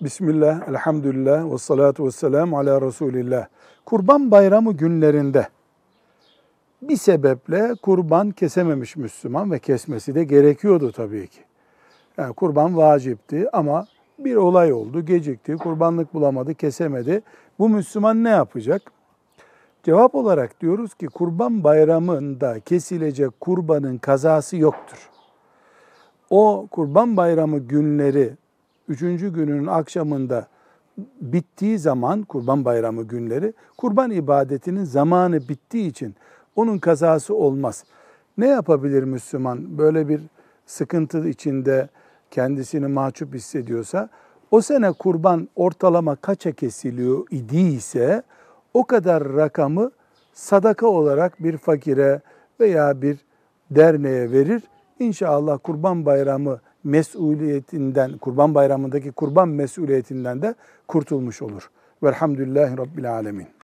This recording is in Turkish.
Bismillah, elhamdülillah ve salatu ve selamu ala Resulillah. Kurban bayramı günlerinde bir sebeple kurban kesememiş Müslüman ve kesmesi de gerekiyordu tabii ki. Yani kurban vacipti ama bir olay oldu, gecikti, kurbanlık bulamadı, kesemedi. Bu Müslüman ne yapacak? Cevap olarak diyoruz ki kurban bayramında kesilecek kurbanın kazası yoktur. O kurban bayramı günleri üçüncü günün akşamında bittiği zaman kurban bayramı günleri kurban ibadetinin zamanı bittiği için onun kazası olmaz. Ne yapabilir Müslüman böyle bir sıkıntı içinde kendisini mahcup hissediyorsa o sene kurban ortalama kaça kesiliyor idiyse o kadar rakamı sadaka olarak bir fakire veya bir derneğe verir. İnşallah kurban bayramı mesuliyetinden, kurban bayramındaki kurban mesuliyetinden de kurtulmuş olur. Velhamdülillahi Rabbil Alemin.